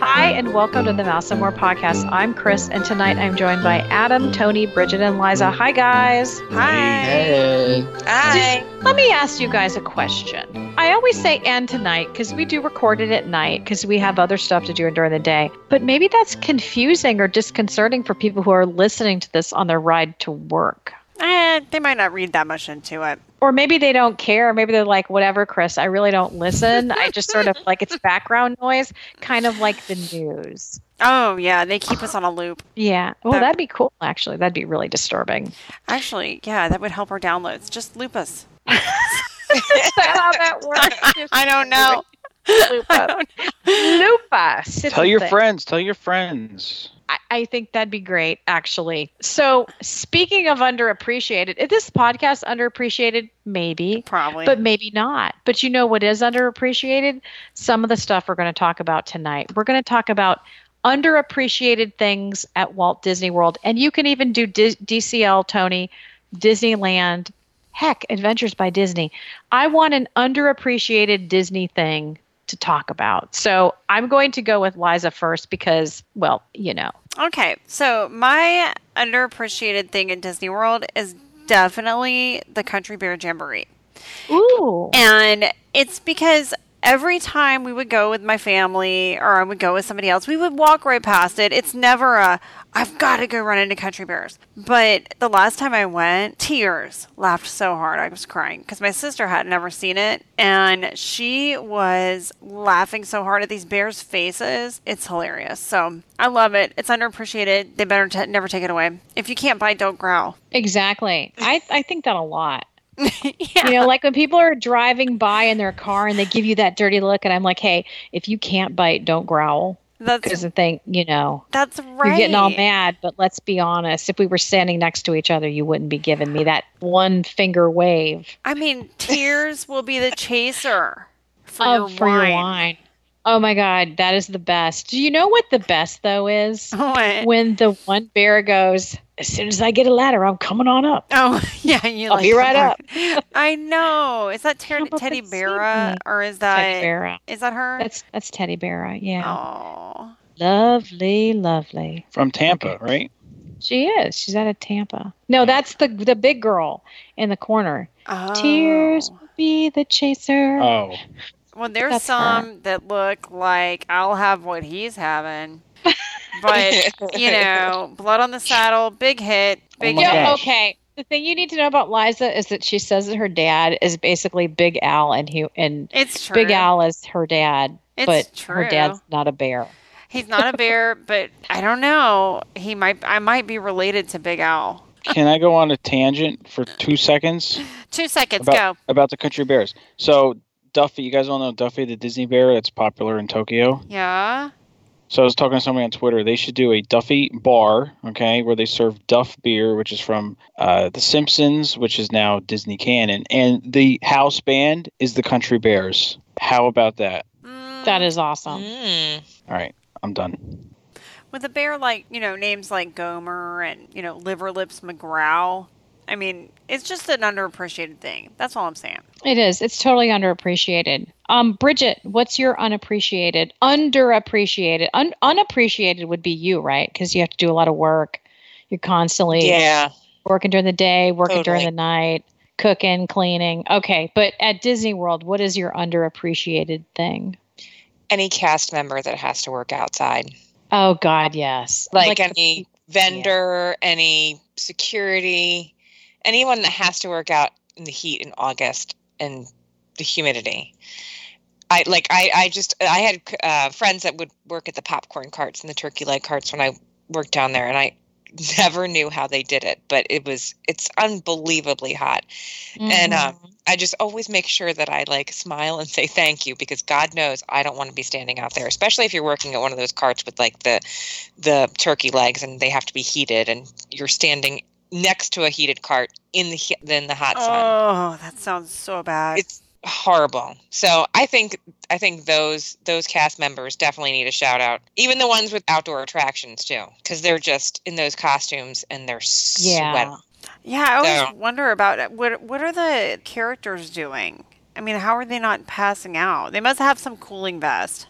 Hi, and welcome to the Mouse and More podcast. I'm Chris, and tonight I'm joined by Adam, Tony, Bridget, and Liza. Hi, guys. Hi. Hey. Hi. Let me ask you guys a question. I always say and tonight because we do record it at night because we have other stuff to do during the day. But maybe that's confusing or disconcerting for people who are listening to this on their ride to work. Eh, they might not read that much into it. Or maybe they don't care. Maybe they're like, whatever, Chris, I really don't listen. I just sort of like it's background noise, kind of like the news. Oh, yeah, they keep us on a loop. Yeah. Well, That- that'd be cool, actually. That'd be really disturbing. Actually, yeah, that would help our downloads. Just loop us. Is that how that works? I don't know. Loop us. Loop us. Tell your thing. friends. Tell your friends. I, I think that'd be great, actually. So, speaking of underappreciated, is this podcast underappreciated? Maybe, Probably. but maybe not. But you know what is underappreciated? Some of the stuff we're going to talk about tonight. We're going to talk about underappreciated things at Walt Disney World, and you can even do D- DCL, Tony, Disneyland, heck, Adventures by Disney. I want an underappreciated Disney thing to talk about. So I'm going to go with Liza first because, well, you know. okay, so my underappreciated thing in Disney World is definitely the Country Bear Jamboree. Ooh. And it's because every time we would go with my family or I would go with somebody else, we would walk right past it. It's never a, I've got to go run into Country Bears. But the last time I went, tears laughed so hard. I was crying because my sister had never seen it. And she was laughing so hard at these bears' faces. It's hilarious. So I love it. It's underappreciated. They better t- never take it away. If you can't bite, don't growl. Exactly. I, I think that a lot. Yeah. You know, like when people are driving by in their car and they give you that dirty look, and I'm like, hey, if you can't bite, don't growl. That's, the thing, you know, that's right. you're getting all mad. But let's be honest, if we were standing next to each other, you wouldn't be giving me that one finger wave I mean, tears will be the chaser for, of your, for wine. your wine. Oh my God, that is the best. Do you know what the best though is? What? when the one bear goes, as soon as I get a ladder, I'm coming on up. Oh, yeah, you I'll like be right up. I know. Is that Ter- Teddy and see Beara me. or is that Teddy Bear. is that her? That's that's Teddy Bear. Yeah. oh, Lovely, lovely. From Tampa, Okay. right? She is. She's out of Tampa. No, that's the the big girl in the corner. oh. Tears will be the chaser. Oh. Well, there's That's her. some that look like I'll have what he's having, but you know, blood on the saddle, big hit, oh big my hit. Yeah, gosh. okay. The thing you need to know about Liza is that she says that her dad is basically Big Al, and he and It's true. Big Al is her dad, It's but her dad's not a bear. He's not a bear, but I don't know. He might. I might be related to Big Al. Can I go on a tangent for two seconds Two seconds, about, go. about the country bears? So Duffy, you guys all know Duffy, the Disney bear that's popular in Tokyo. Yeah. So I was talking to somebody on Twitter. They should do a Duffy bar, okay, where they serve Duff beer, which is from uh, The Simpsons, which is now Disney canon, and the house band is the Country Bears. How about that? Mm, That is awesome. Mm. All right, I'm done. with a bear like you know names like Gomer and you know Liver Lips McGraw. I mean, it's just an underappreciated thing. That's all I'm saying. It is. It's totally underappreciated. Um, Bridget, what's your unappreciated, underappreciated, un- unappreciated would be you, right? Because you have to do a lot of work. You're constantly Yeah. working during the day, working during the night, cooking, cleaning. Okay, but at Disney World, what is your underappreciated thing? Any cast member that has to work outside, Oh God, yes. like, the- any vendor, any security, anyone that has to work out in the heat in August and the humidity. I like. I. I just. I had uh, friends that would work at the popcorn carts and the turkey leg carts when I worked down there, and I never knew how they did it. But it was. It's unbelievably hot. and Mhm. um, I just always make sure that I like smile and say thank you because God knows I don't want to be standing out there, especially if you're working at one of those carts with like the the turkey legs and they have to be heated and you're standing next to a heated cart in the in the hot sun. Oh, that sounds so bad. It's horrible. So I think I think those those cast members definitely need a shout out. Even the ones with outdoor attractions too, because they're just in those costumes and they're Yeah. sweating. yeah, I always So- wonder about it. What what are the characters doing? I mean, how are they not passing out? They must have some cooling vest.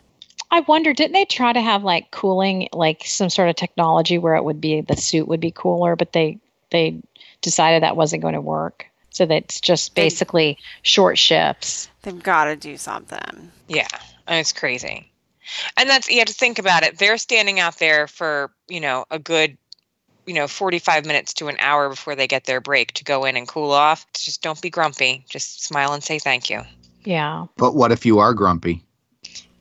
I wonder, didn't they try to have like cooling, like some sort of technology where it would be the suit would be cooler, but they they decided that wasn't going to work. So that's just They- basically short shifts. They've got to do something. Yeah, it's crazy. And that's you have to think about it. They're standing out there for, you know, a good, you know, 45 minutes to an hour before they get their break to go in and cool off. Just don't be grumpy. Just smile and say thank you. Yeah. But what if you are grumpy?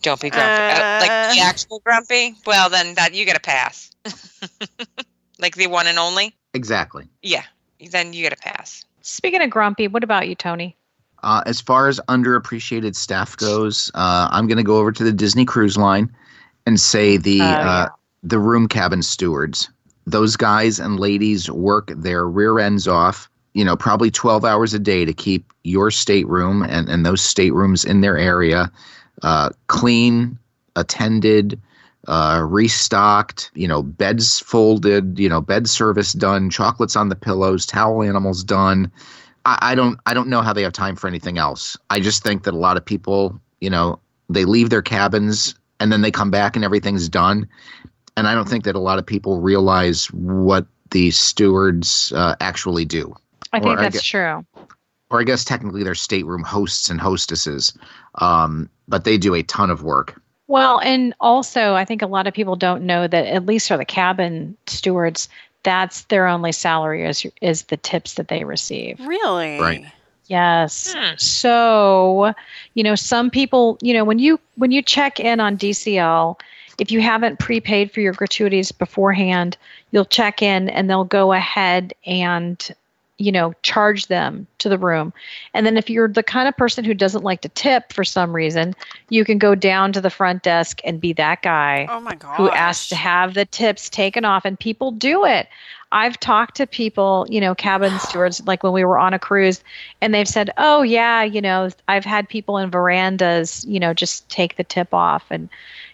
Don't be grumpy. Uh, like the Uh. actual grumpy? Well, then that you get a pass. like the one and only? Exactly. Yeah. Then you get a pass. Speaking of grumpy, what about you, Tony? Uh, as far as underappreciated staff goes, uh, I'm going to go over to the Disney Cruise Line and say the Oh, uh, yeah. the room cabin stewards. Those guys and ladies work their rear ends off. You know, probably 12 hours a day to keep your stateroom and, and those staterooms in their area uh, clean, attended, uh, restocked. You know, beds folded. You know, bed service done. Chocolates on the pillows. Towel animals done. I, I don't I don't know how they have time for anything else. I just think that a lot of people, you know, they leave their cabins and then they come back and everything's done. And I don't think that a lot of people realize what the stewards uh, actually do. I think Or I that's true. Or I guess technically they're stateroom hosts and hostesses, um, but they do a ton of work. Well, and also, I think a lot of people don't know that at least for the cabin stewards, that's their only salary is is the tips that they receive. Really? Right. Yes. Hmm. So, you know, some people, you know, when you when you check in on DCL, if you haven't prepaid for your gratuities beforehand, you'll check in and they'll go ahead and you know, charge them to the room. And then if you're the kind of person who doesn't like to tip for some reason, you can go down to the front desk and be that guy Oh my who asked to have the tips taken off and people do it. I've talked to people you know cabin stewards like when we were on a cruise and they've said oh yeah you know i've had people in verandas you know just take the tip off. And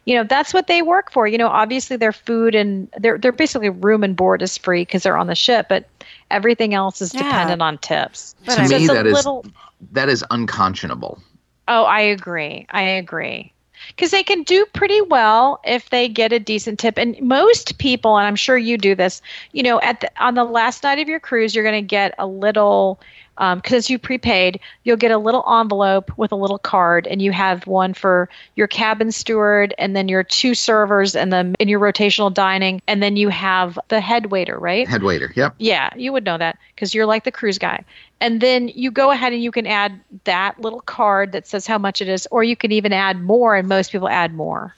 you know that's what they work for you know obviously their food and their their basically room and board is free because they're on the ship but everything else is Yeah. dependent on tips But to I so me, it's a that is little that is unconscionable. Oh, I agree. I agree. Because they can do pretty well if they get a decent tip. And most people, and I'm sure you do this, you know, at the, on the last night of your cruise, you're going to get a little, Um, because you prepaid, you'll get a little envelope with a little card, and you have one for your cabin steward, and then your two servers, and then in your rotational dining, and then you have the head waiter, right? Head waiter. Yep. Yeah, you would know that because you're like the cruise guy. And then you go ahead and you can add that little card that says how much it is, or you can even add more, and most people add more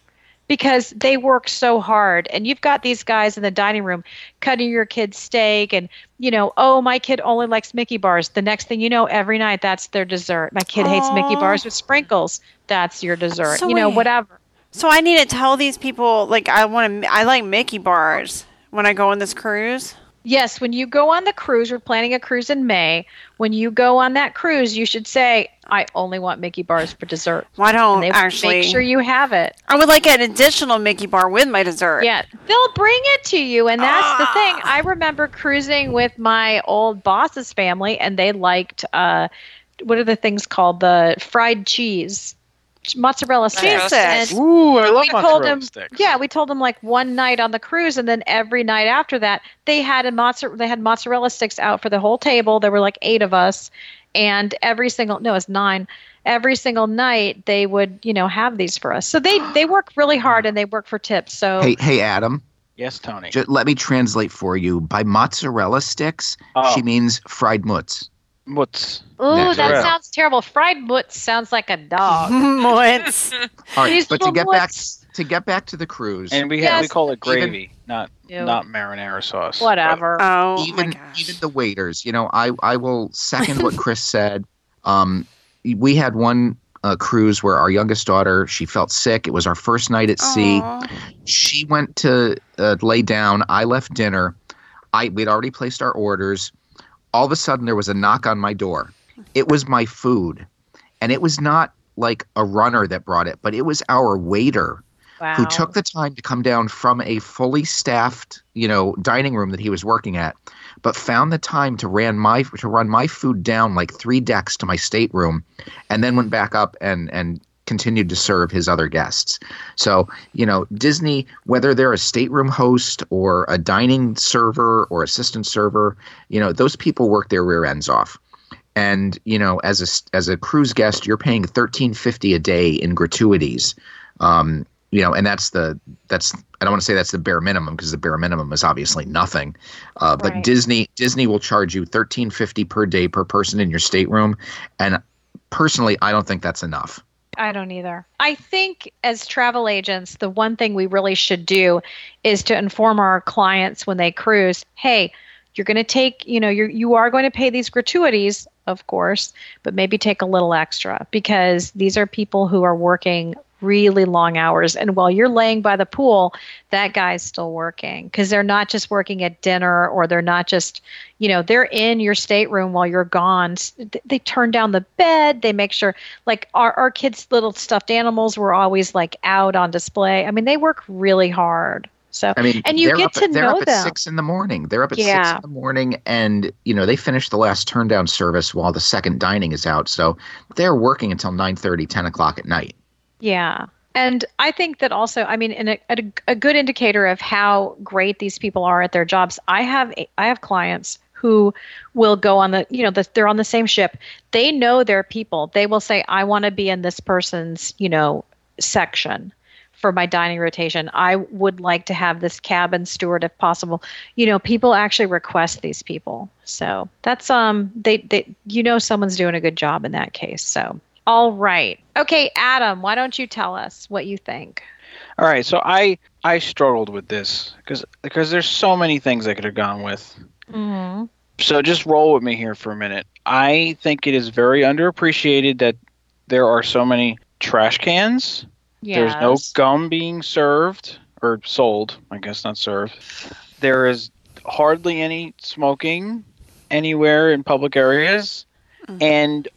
because they work so hard. And you've got these guys in the dining room cutting your kid's steak, and you know, oh, my kid only likes Mickey bars. The next thing you know, every night that's their dessert. My kid hates Mickey bars with sprinkles. That's your dessert. So you know, wait. whatever. So I need to tell these people like I want to. I like Mickey bars when I go on this cruise. Yes, when you go on the cruise, we're planning a cruise in May. When you go on that cruise, you should say, "I only want Mickey bars for dessert." Why don't they actually? make sure you have it. I would like an additional Mickey bar with my dessert. Yeah, they'll bring it to you, and that's the thing. Ah. I remember cruising with my old boss's family, and they liked uh, what are the things called the fried cheese, mozzarella sticks. And Ooh, I love we told mozzarella sticks. yeah, we told them like one night on the cruise, and then every night after that, they had a mozzarella. They had mozzarella sticks out for the whole table. There were like eight of us, and every single no, it's nine. Every single night, they would you know have these for us. So they they work really hard and they work for tips. So Hey, hey, Adam. Yes, Tony. Just let me translate for you. By mozzarella sticks, Oh. she means fried mutts. What's ooh, that right. sounds terrible. Fried mutts sounds like a dog. Once. All right, These but to little get back mutts. to get back to the cruise, and we ha- we call it Even- gravy, not Ew. not marinara sauce. Whatever. Oh even my gosh. even the waiters, you know, I I will second what Chris said. Um, we had one uh, cruise where our youngest daughter she felt sick. It was our first night at sea. Aw. She went to uh, lay down. I left dinner. I we'd already placed our orders. All of a sudden, there was a knock on my door. It was my food, and it was not like a runner that brought it, but it was our waiter Wow. who took the time to come down from a fully staffed, you know, dining room that he was working at, but found the time to ran my to run my food down like three decks to my stateroom, and then went back up and and continued to serve his other guests. So, you know, Disney, whether they're a stateroom host or a dining server or assistant server, you know, those people work their rear ends off. And you know, as a as a cruise guest, you're paying thirteen fifty a day in gratuities. Um, you know, and that's the that's I don't want to say that's the bare minimum because the bare minimum is obviously nothing. Uh, but Right. Disney Disney will charge you thirteen fifty per day per person in your stateroom, and personally, I don't think that's enough. I don't either. I think as travel agents, the one thing we really should do is to inform our clients when they cruise, hey, you're going to take, you know, you're you are going to pay these gratuities, of course, but maybe take a little extra because these are people who are working really long hours and while you're laying by the pool that guy's still working because they're not just working at dinner or they're not just you know they're in your stateroom while you're gone they turn down the bed they make sure like our, our kids little stuffed animals were always like out on display i mean they work really hard so I mean, and you get up, to they're know up at them six in the morning. They're up at Yeah. six in the morning, and you know they finish the last turn down service while the second dining is out. So they're working until 9:30, 10 o'clock at night. Yeah. And I think that also, I mean, a, a, a good indicator of how great these people are at their jobs. I have I have clients who will go on the, you know, the, they're on the same ship. They know their people. They will say, "I want to be in this person's, you know, section." For my dining rotation, I would like to have this cabin steward if possible. You know, people actually request these people, so that's um, they they you know someone's doing a good job in that case. So all right. Okay, Adam, why don't you tell us what you think? All right, so I I struggled with this because because there's so many things I could have gone with. Mm-hmm. So just roll with me here for a minute. I think it is very underappreciated that there are so many trash cans. There's no gum being served or sold, I guess not served. There is hardly any smoking anywhere in public areas. And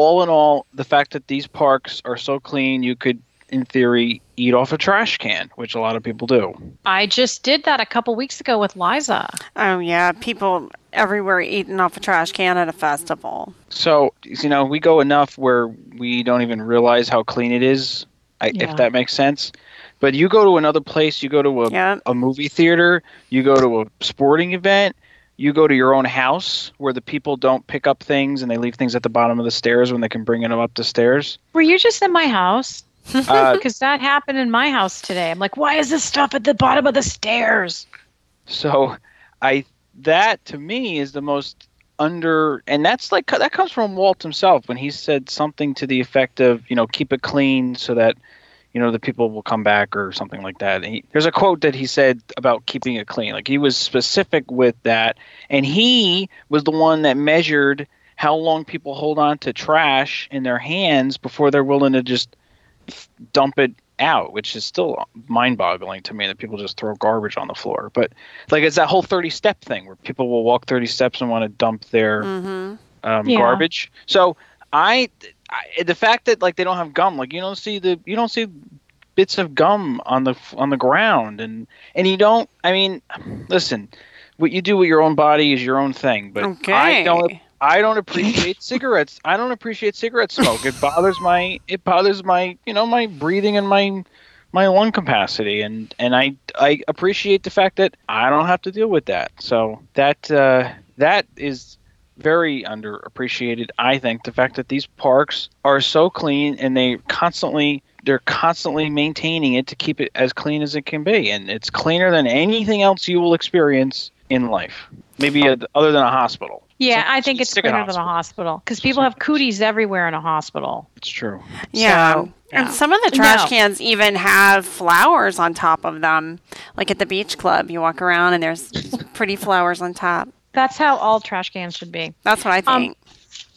all in all, the fact that these parks are so clean, you could, in theory, eat off a trash can, which a lot of people do. I just did that a couple weeks ago with Liza. Oh yeah, people everywhere eating off a trash can at a festival. So, you know, we go enough where we don't even realize how clean it is, I, Yeah. if that makes sense. But you go to another place, you go to a, Yeah. a movie theater, you go to a sporting event, you go to your own house where the people don't pick up things and they leave things at the bottom of the stairs when they can bring them up the stairs. Were you just in my house? Uh, Because that happened in my house today. I'm like, why is this stuff at the bottom of the stairs? So I that to me is the most under and that's like that comes from Walt himself when he said something to the effect of, you know, keep it clean so that you know the people will come back or something like that. And he, there's a quote that he said about keeping it clean. Like he was specific with that and he was the one that measured how long people hold on to trash in their hands before they're willing to just dump it out, which is still mind-boggling to me that people just throw garbage on the floor. But like it's that whole 30-step thing where people will walk 30 steps and want to dump their Mm-hmm. um, Yeah. garbage. So I, I, the fact that like they don't have gum, like you don't see the you don't see bits of gum on the on the ground, and and you don't. I mean, listen, what you do with your own body is your own thing, but Okay. I don't. I don't appreciate cigarettes. I don't appreciate cigarette smoke. It bothers my it bothers my you know my breathing and my my lung capacity and and I I appreciate the fact that I don't have to deal with that. So that uh, that is very underappreciated. I think the fact that these parks are so clean and they constantly they're constantly maintaining it to keep it as clean as it can be, and it's cleaner than anything else you will experience in life. Maybe uh other than a hospital. Yeah, So- I think it's stick in cleaner than a hospital because people have cooties everywhere in a hospital. It's true. Yeah. So, And some of the trash No. cans even have flowers on top of them. Like at the beach club, you walk around and there's pretty flowers on top. That's how all trash cans should be. That's what I Um, think.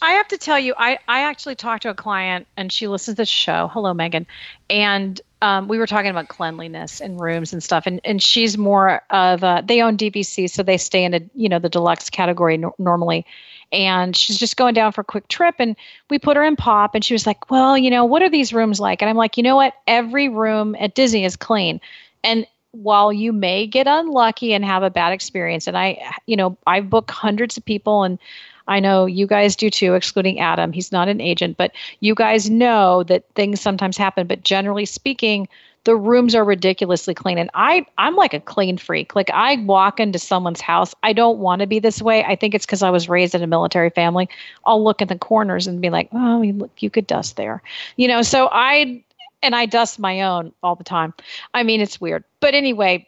I have to tell you, I, I actually talked to a client and she listens to the show. Hello, Megan. And um, we were talking about cleanliness in rooms and stuff. And, and she's more of a, they own DVC, so they stay in a, you know, the deluxe category no- normally. And she's just going down for a quick trip. And we put her in pop and she was like, well, you know, what are these rooms like? And I'm like, you know what? Every room at Disney is clean. And while you may get unlucky and have a bad experience, and I, you know, I book hundreds of people and I know you guys do too, excluding Adam. He's not an agent, but you guys know that things sometimes happen. But generally speaking, the rooms are ridiculously clean. And I, I'm like a clean freak. Like I walk into someone's house. I don't want to be this way. I think it's because I was raised in a military family. I'll look in the corners and be like, oh, you, look, you could dust there. You know, so I, and I dust my own all the time. I mean, it's weird. But anyway,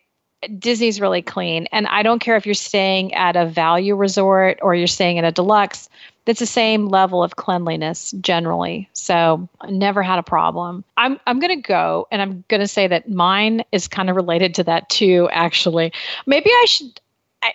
Disney's really clean. And I don't care if you're staying at a value resort or you're staying at a deluxe, it's the same level of cleanliness generally. So I never had a problem. I'm I'm gonna go and I'm gonna say that mine is kind of related to that too, actually. Maybe I should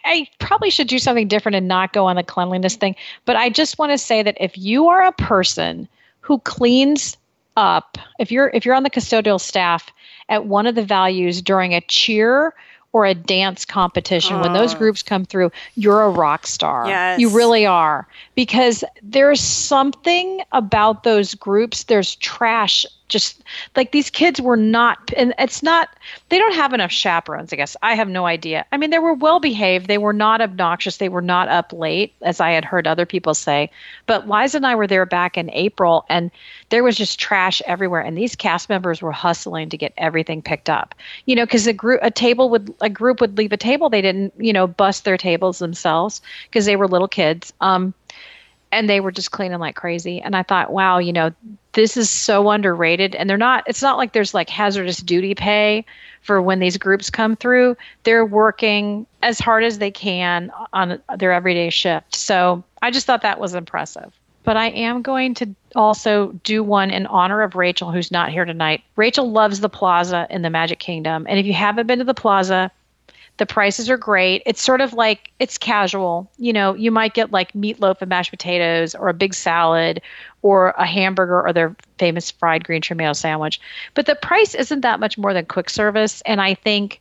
I probably should do something different and not go on the cleanliness thing. But I just want to say that if you are a person who cleans up, if you're if you're on the custodial staff at one of the values during a cheer or a dance competition, when those Oh. groups come through, you're a rock star. Yes. You really are. Because there's something about those groups, there's trash. Just like these kids were not, and it's not, they don't have enough chaperones, I guess. I have no idea. I mean, they were well behaved. They were not obnoxious. They were not up late, as I had heard other people say. But Liza and I were there back in April, and there was just trash everywhere. And these cast members were hustling to get everything picked up. You know, because a group, a table would, a group would leave a table. They didn't, you know, bust their tables themselves because they were little kids. Um, and they were just cleaning like crazy. And I thought, wow, you know, this is so underrated. And they're not, it's not like there's like hazardous duty pay for when these groups come through. They're working as hard as they can on their everyday shift. So I just thought that was impressive. But I am going to also do one in honor of Rachel, who's not here tonight. Rachel loves the plaza in the Magic Kingdom. And if you haven't been to the plaza, the prices are great. It's sort of like it's casual. You know, you might get like meatloaf and mashed potatoes or a big salad or a hamburger or their famous fried green tomato sandwich. But the price isn't that much more than quick service. And I think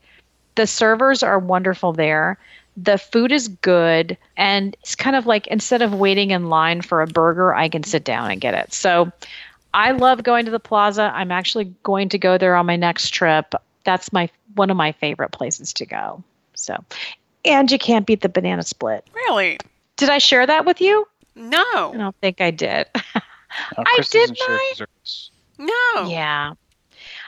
the servers are wonderful there. The food is good. And it's kind of like instead of waiting in line for a burger, I can sit down and get it. So I love going to the plaza. I'm actually going to go there on my next trip. That's my one of my favorite places to go. So, and you can't beat the banana split. Really? Did I share that with you? No. I don't think I did. Uh, I did doesn't share not. desserts. No. Yeah.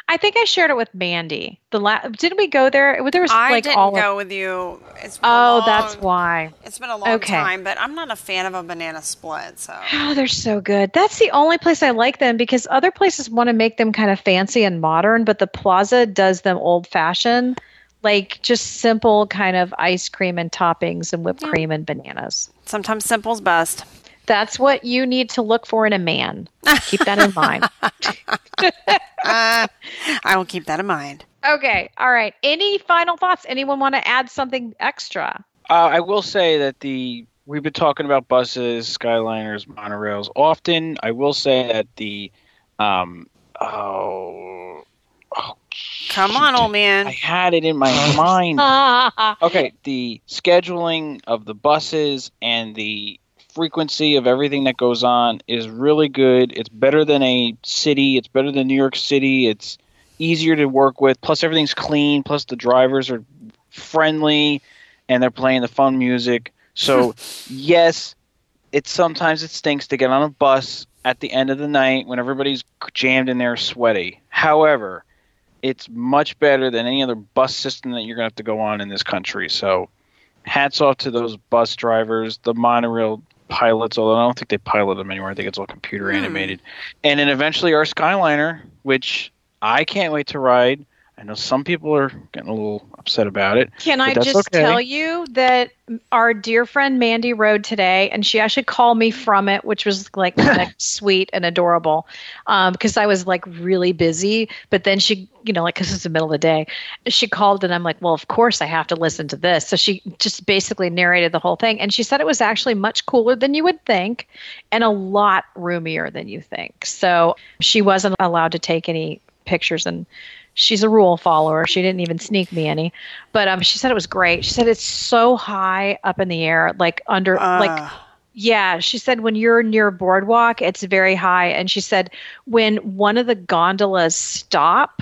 I think I shared it with Mandy. The la- didn't we go there? There was I like didn't all. of- go with you. It's been oh, long- that's why. It's been a long Okay. time, but I'm not a fan of a banana split. So Oh, they're so good. That's the only place I like them because other places want to make them kind of fancy and modern, but the Plaza does them old fashioned, like just simple kind of ice cream and toppings and whipped Yeah. cream and bananas. sometimes simple's best. That's what you need to look for in a man. Keep that in mind. Uh, I will keep that in mind. Okay. All right. Any final thoughts? Anyone want to add something extra? Uh, I will say that the we've been talking about buses, Skyliners, monorails often. I will say that the um oh, oh Come on, old man. I had it in my mind. Okay, the scheduling of the buses and the frequency of everything that goes on is really good. It's better than a city. It's better than New York City. It's easier to work with. Plus, everything's clean. Plus, the drivers are friendly and they're playing the fun music. So, yes, it sometimes it stinks to get on a bus at the end of the night when everybody's jammed in there sweaty. However, it's much better than any other bus system that you're going to have to go on in this country. So, hats off to those bus drivers, the monorail pilots, although I don't think they pilot them anymore. I think it's all computer Hmm. animated. And then eventually our Skyliner, which I can't wait to ride. I know some people are getting a little upset about it. Can I just okay. tell you that our dear friend Mandy rode today, and she actually called me from it, which was like, like sweet and adorable, um, because I was like really busy. But then she, you know, like because it's the middle of the day, she called, and I'm like, well, of course I have to listen to this. So she just basically narrated the whole thing, and she said it was actually much cooler than you would think, and a lot roomier than you think. So she wasn't allowed to take any pictures and she's a rule follower. She didn't even sneak me any. But um, she said it was great. She said it's so high up in the air, like under, like Uh, yeah. She said when you're near boardwalk, it's very high. And she said when one of the gondolas stop,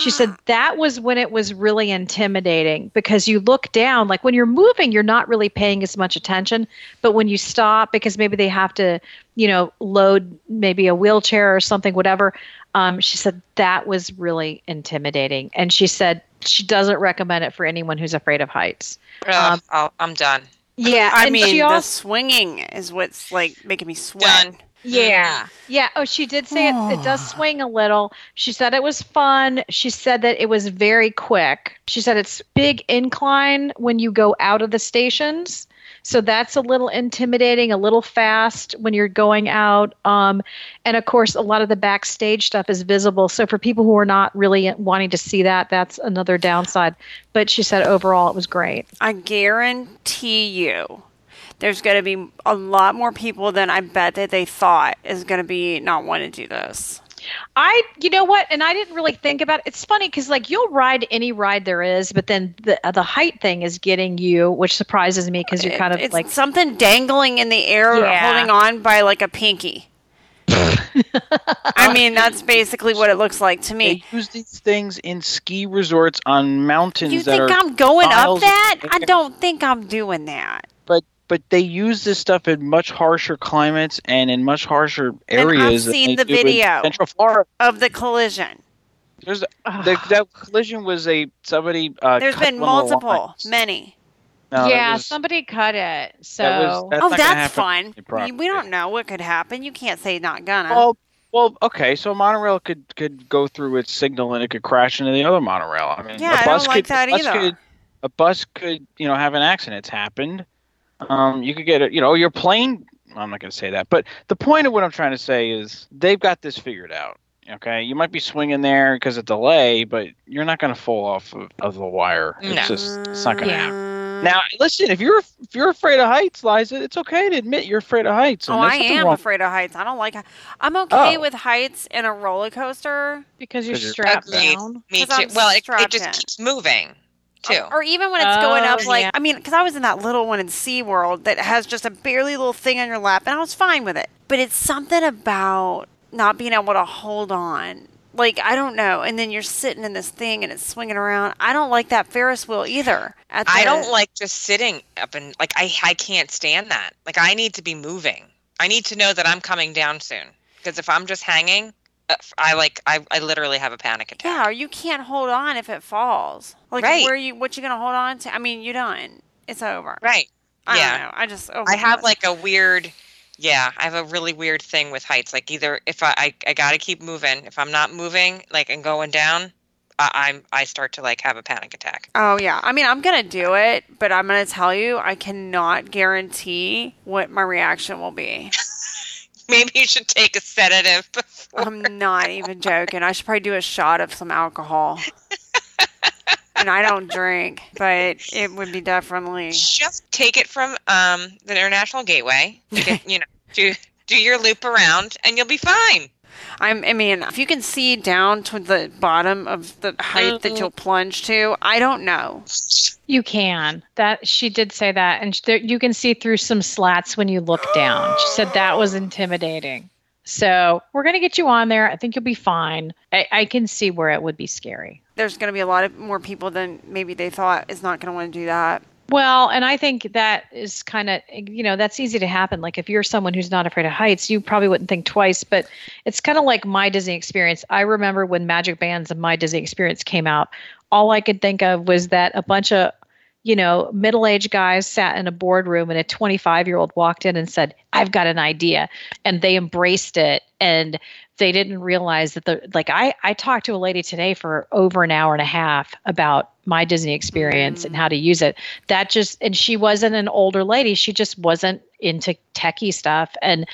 she said that was when it was really intimidating because you look down, like when you're moving, you're not really paying as much attention. But when you stop, because maybe they have to, you know, load maybe a wheelchair or something, whatever. Um, she said that was really intimidating. And she said she doesn't recommend it for anyone who's afraid of heights. Ugh, Um, I'll- I'm done. Yeah. I mean, she the swinging is what's like making me sweat. Done. Yeah. Yeah. Oh, she did say it, it does swing a little. She said it was fun. She said that it was very quick. She said it's big incline when you go out of the stations. So that's a little intimidating, a little fast when you're going out. Um, and of course, a lot of the backstage stuff is visible. So for people who are not really wanting to see that, that's another downside. But she said overall it was great. I guarantee you there's going to be a lot more people than I bet that they thought is going to be not want to do this. I, you know what, and I didn't really think about it. It's funny because like you'll ride any ride there is, but then the uh, the height thing is getting you, which surprises me because you're kind of it's like, something dangling in the air, Yeah. holding on by like a pinky. I mean, that's basically what it looks like to They me. use these things in ski resorts on mountains You that think are I'm going up that? I don't think I'm doing that. But but they use this stuff in much harsher climates and in much harsher areas. And I've seen the video. Central Florida. Of the collision, There's the, that collision was a somebody. Uh, there's cut been one of the multiple, many. No, yeah, was- somebody cut it. So that was- that's oh, that's happen fine. on. We don't know what could happen. You can't say not gonna. Well, well, okay. So a monorail could could go through its signal and it could crash into the other monorail. I mean, Yeah, a I don't like could, that a bus either. Could, a bus could, you know, have an accident. It's happened. Um, you could get it. You know, your plane. I'm not going to say that, but the point of what I'm trying to say is they've got this figured out. Okay, you might be swinging there because of delay, but you're not going to fall off of, of the wire. It's No. just it's not going to Yeah. happen. Now, listen, if you're if you're afraid of heights, Liza, it's okay to admit you're afraid of heights. Oh, I am wrong- afraid of heights. I don't like. I'm okay Oh. with heights in a roller coaster, because you're 'Cause you're- strapped Agreed. down. Me 'Cause too. I'm Well, it, it just in. keeps moving too. or, or even when it's going Oh, up. Like yeah. I mean, because I was in that little one in SeaWorld that has just a barely little thing on your lap, and I was fine with it. But it's something about not being able to hold on. Like I don't know, and then you're sitting in this thing and it's swinging around. I don't like that Ferris wheel either. At I don't like just sitting up and like I I can't stand that. Like I need to be moving. I need to know that I'm coming down soon. Because if I'm just hanging, Uh, I like I, I literally have a panic attack. Yeah, or you can't hold on if it falls. Like Right. where you what you gonna hold on to? I mean, you're done. It's over. Right. I yeah. don't know. I just oh I have like a weird yeah, I have a really weird thing with heights. Like either if I I, I gotta keep moving. If I'm not moving, like and going down, I, I'm I start to like have a panic attack. Oh yeah. I mean, I'm gonna do it, but I'm gonna tell you, I cannot guarantee what my reaction will be. Maybe you should take a sedative before. I'm not even joking. I should probably do a shot of some alcohol. and I don't drink, but it would be definitely. just take it from um the international gateway get, you know do do your loop around and you'll be fine I'm, I mean, if you can see down to the bottom of the height that oh. you'll plunge to, I don't know. You can. That she did say that, and there, you can see through some slats when you look down. She said that was intimidating. So we're gonna get you on there. I think you'll be fine. I, I can see where it would be scary. There's going to be a lot of more people than maybe they thought is not going to want to do that. Well, and I think that is kind of, you know, that's easy to happen. Like if you're someone who's not afraid of heights, you probably wouldn't think twice. But it's kind of like my Disney experience. I remember when Magic Bands and my Disney experience came out, all I could think of was that a bunch of you know, middle aged guys sat in a boardroom and a 25 year old walked in and said, I've got an idea. And they embraced it. And they didn't realize that the, like, I, I talked to a lady today for over an hour and a half about my Disney experience and mm. how to use it. That just, and she wasn't an older lady. She just wasn't into techie stuff. And,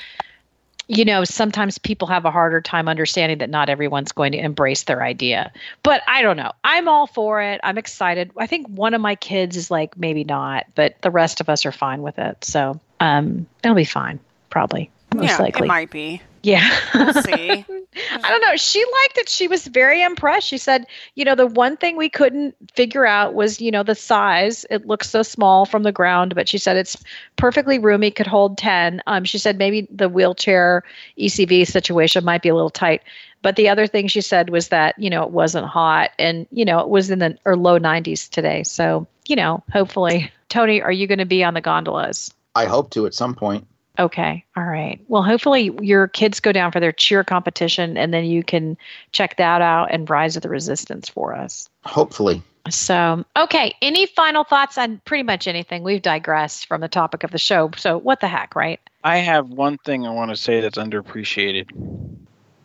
you know, sometimes people have a harder time understanding that not everyone's going to embrace their idea. But I don't know. I'm all for it. I'm excited. I think one of my kids is like maybe not, but the rest of us are fine with it. So um, it'll be fine, probably. Most yeah, likely. it might be. Yeah. We'll see. I don't know. She liked it. She was very impressed. She said, you know, the one thing we couldn't figure out was, you know, the size. It looks so small from the ground, but she said it's perfectly roomy, could hold 10. Um, she said maybe the wheelchair ECV situation might be a little tight. But the other thing she said was that, you know, it wasn't hot and, you know, it was in the or low 90s today. So, you know, hopefully. Tony, are you going to be on the gondolas? I hope to at some point. Okay. All right. Well, hopefully your kids go down for their cheer competition and then you can check that out and Rise of the Resistance for us. Hopefully. So, okay. Any final thoughts on pretty much anything? We've digressed from the topic of the show. So, what the heck, right? I have one thing I want to say that's underappreciated.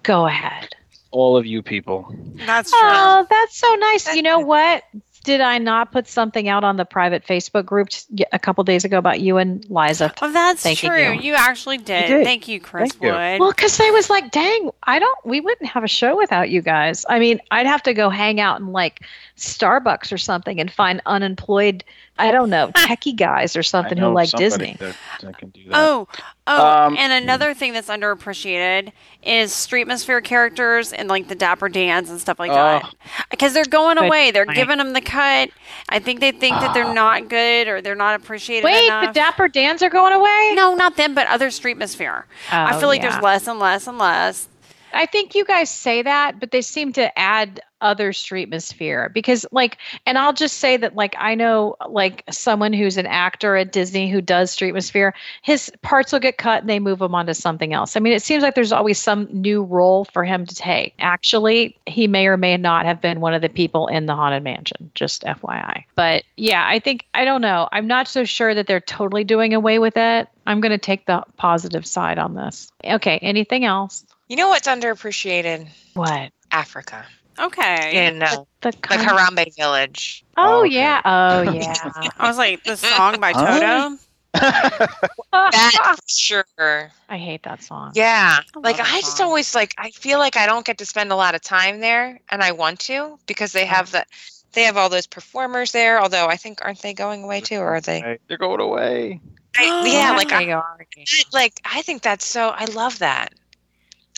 Go ahead. All of you people. That's true. Oh, that's so nice. You know what? Did I not put something out on the private Facebook group a couple days ago about you and Liza? Oh, that's true. you. You. actually did. did. Thank you, Chris Thank you. Wood. Well, because I was like, dang, I don't, we wouldn't have a show without you guys. I mean, I'd have to go hang out in like Starbucks or something and find unemployed, I don't know, techie guys or I something who like Disney. That, that can do that. Oh, oh, Um, and another thing that's underappreciated is Streetmosphere characters and like the Dapper Dans and stuff like that. Oh. Because they're going away. They're point. giving them the cut. I think they think that they're ah. not good or they're not appreciated Wait, enough. the Dapper Dans are going away? no, not them, but other Streetmosphere. I Oh, feel like yeah. there's less and less and less. I think you guys say that, but they seem to add other streetmosphere because like and I'll just say that like I know like someone who's an actor at Disney who does streetmosphere, his parts will get cut and they move him onto something else. I mean, it seems like there's always some new role for him to take. Actually, he may or may not have been one of the people in the haunted mansion, just FYI. But yeah, I think I don't know. I'm not so sure that they're totally doing away with it. I'm going to take the positive side on this. Okay, anything else? You know what's underappreciated? What? Africa. Okay. In uh, The the kind- Harambe village. Oh Okay. yeah. Oh yeah. I was like, the song by Toto. That for sure. I hate that song. Yeah. I Like I just song. always like I feel like I don't get to spend a lot of time there and I want to because they have the they have all those performers there, although I think aren't they going away too or are they They're going away. I- yeah, like I, They like I think that's so I love that.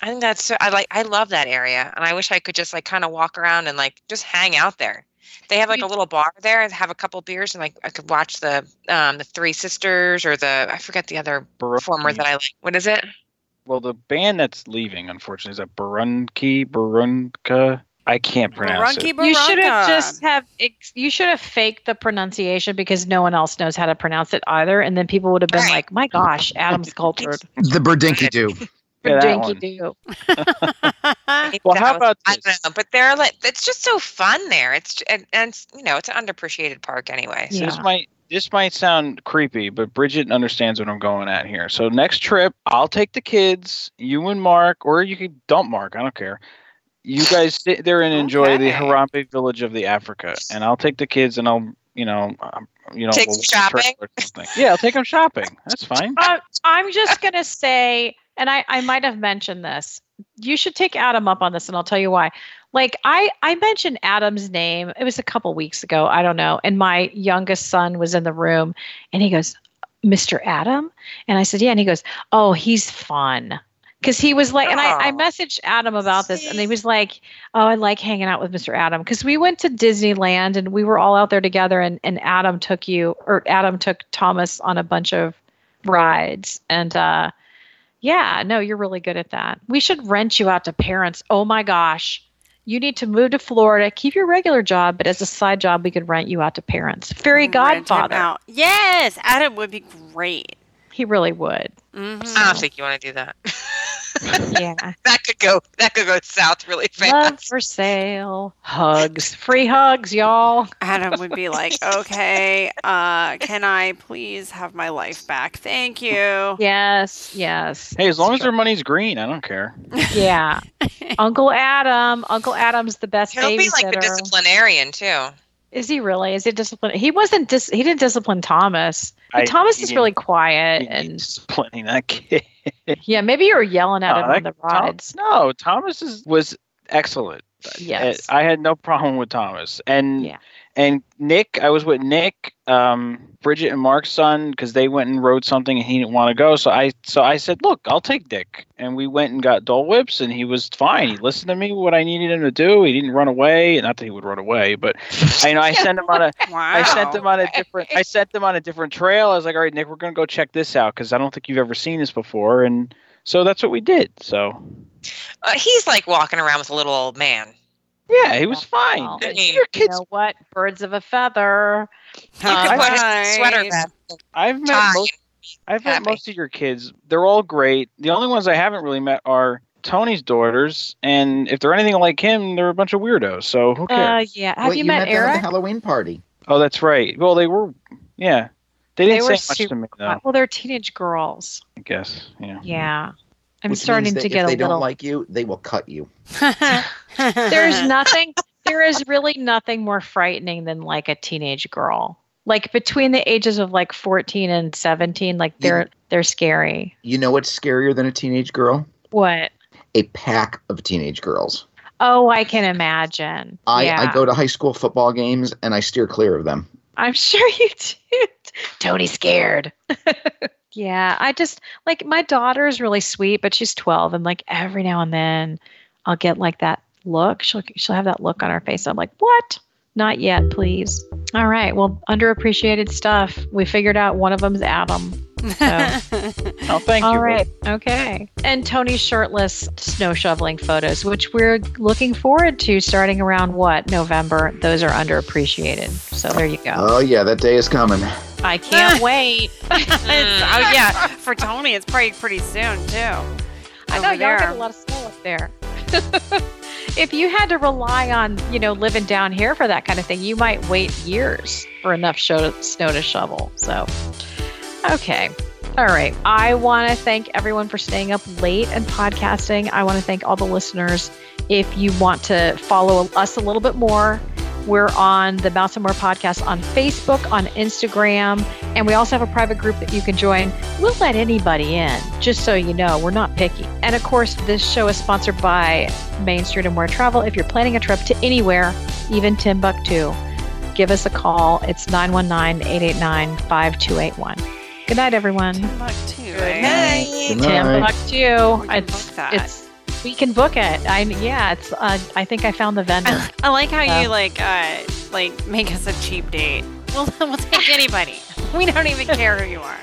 I think that's I like I love that area and I wish I could just like kind of walk around and like just hang out there. They have like a little bar there and have a couple beers and like I could watch the um the Three Sisters or the I forget the other performer that I like. What is it? Well, the band that's leaving, unfortunately, is that Barunki, Barunka. I can't pronounce Barunki it. You should have just have you should have faked the pronunciation because no one else knows how to pronounce it either, and then people would have been Right. like, "My gosh, Adam's cultured." The Berdinky do. Yeah, that Dinky one. do. Well, how about I don't know, but they're like it's just so fun there. It's and, and it's, you know it's an underappreciated park anyway. So Yeah. This might this might sound creepy, but Bridget understands what I'm going at here. So next trip, I'll take the kids, you and Mark, or you can dump Mark. I don't care. You guys sit there and enjoy the Okay. Harambe village of the Africa, and I'll take the kids and I'll you know um, you know Take we'll them watch a shopping? or something. Yeah, I'll take them shopping. That's fine. Uh, I'm just gonna say, and I I might have mentioned this. You should take Adam up on this, and I'll tell you why. Like I I mentioned Adam's name. It was a couple weeks ago. I don't know. And my youngest son was in the room, and he goes, "Mr. Adam," and I said, "Yeah," and he goes, "Oh, he's fun." Because he was like, and I, I Oh, messaged Adam about this, and he was like, "Oh, I like hanging out with Mr. Adam." Because we went to Disneyland and we were all out there together, and and Adam took you, or Adam took Thomas on a bunch of rides, and uh, yeah, no, you're really good at that. We should rent you out to parents. Oh my gosh, you need to move to Florida, keep your regular job, but as a side job, we could rent you out to parents. Fairy Rent him Godfather. out. Yes, Adam would be great. He really would. hmm I don't think you want to do that. Yeah. that could go that could go south really fast. Love fast. for sale. Hugs. Free hugs, y'all. Adam would be like, "Okay, uh, can I please have my life back? Thank you." Yes, yes. Hey, as long as their money's green, I don't care. Yeah. Uncle Adam. Uncle Adam's the best He'll be like the disciplinarian too. Is he really? Is he disciplined? He wasn't. Dis- he didn't discipline Thomas. I- Thomas is really quiet, and disciplining that kid. yeah, maybe you were yelling at No, him that- on the Tom- no, Thomas is, was excellent. Yes. I had no problem with Thomas. And Yeah. and Nick, I was with Nick, um, Bridget and Mark's son because they went and rode something and he didn't want to go. So I so I said, look, I'll take Dick. And we went and got Dole Whips and he was fine. He listened to me what I needed him to do. He didn't run away. Not that he would run away, but I know I sent him on a Wow. I sent them on a different. I sent them on a different trail. I was like, "All right, Nick, we're gonna go check this out because I don't think you've ever seen this before." And so that's what we did. So Uh, he's like walking around with a little old man. yeah, he was fine. Well, Uh, you Your You kids, know what? Birds of a feather. You Uh, could put Nice. sweater. I've met Tie. most. I've met Happy. most of your kids. They're all great. The only ones I haven't really met are Tony's daughters, and if they're anything like him, they're a bunch of weirdos. So who Uh, cares? yeah. Have Wait, you, you met, them at the Halloween party. oh, that's right. Well, they were. Yeah, they They didn't were say much super to me though. Well, they're teenage girls. I guess. Yeah. Yeah. I'm which starting means to that get if a they little. don't like you, they will cut you. There's nothing. There is really nothing more frightening than like a teenage girl. Like between the ages of like 14 and 17, like they're they're scary. You know what's scarier than a teenage girl? What? A pack of teenage girls. Oh, I can imagine. I, yeah. I go to high school football games and I steer clear of them. I'm sure you do. Tony's scared. yeah, I just like my daughter is really sweet, but she's 12, and like every now and then I'll get like that look. She'll she'll have that look on her face. I'm like, what? Not yet, please. All right. Well, underappreciated stuff. We figured out one of them's Adam. Oh, thank All you. All right. Okay. And Tony's shirtless snow shoveling photos, which we're looking forward to starting around what November. Those are underappreciated. So there you go. Oh yeah, that day is coming. I can't wait. Oh yeah, for Tony, it's probably pretty soon too. I know y'all there. get a lot of snow up there. if you had to rely on, you know, living down here for that kind of thing, you might wait years for enough show, snow to shovel. So, okay. All right. I want to thank everyone for staying up late and podcasting. I want to thank all the listeners. If you want to follow us a little bit more, we're on the Mouse and More podcast on Facebook, on Instagram, and we also have a private group that you can join. We'll let anybody in, just so you know, we're not picky. And of course, this show is sponsored by Main Street and More Travel. If you're planning a trip to anywhere, even Timbuktu, give us a call. It's 919 889 5281. Good night, everyone. Timbuktu. Good night. Good night. We Timbuktu. can It's, book that. it's we can book it. I yeah, it's. Uh, I think I found the vendor. I, I like how Yeah. you like uh like make us a cheap date. We'll we'll take anybody. We don't even care who you are.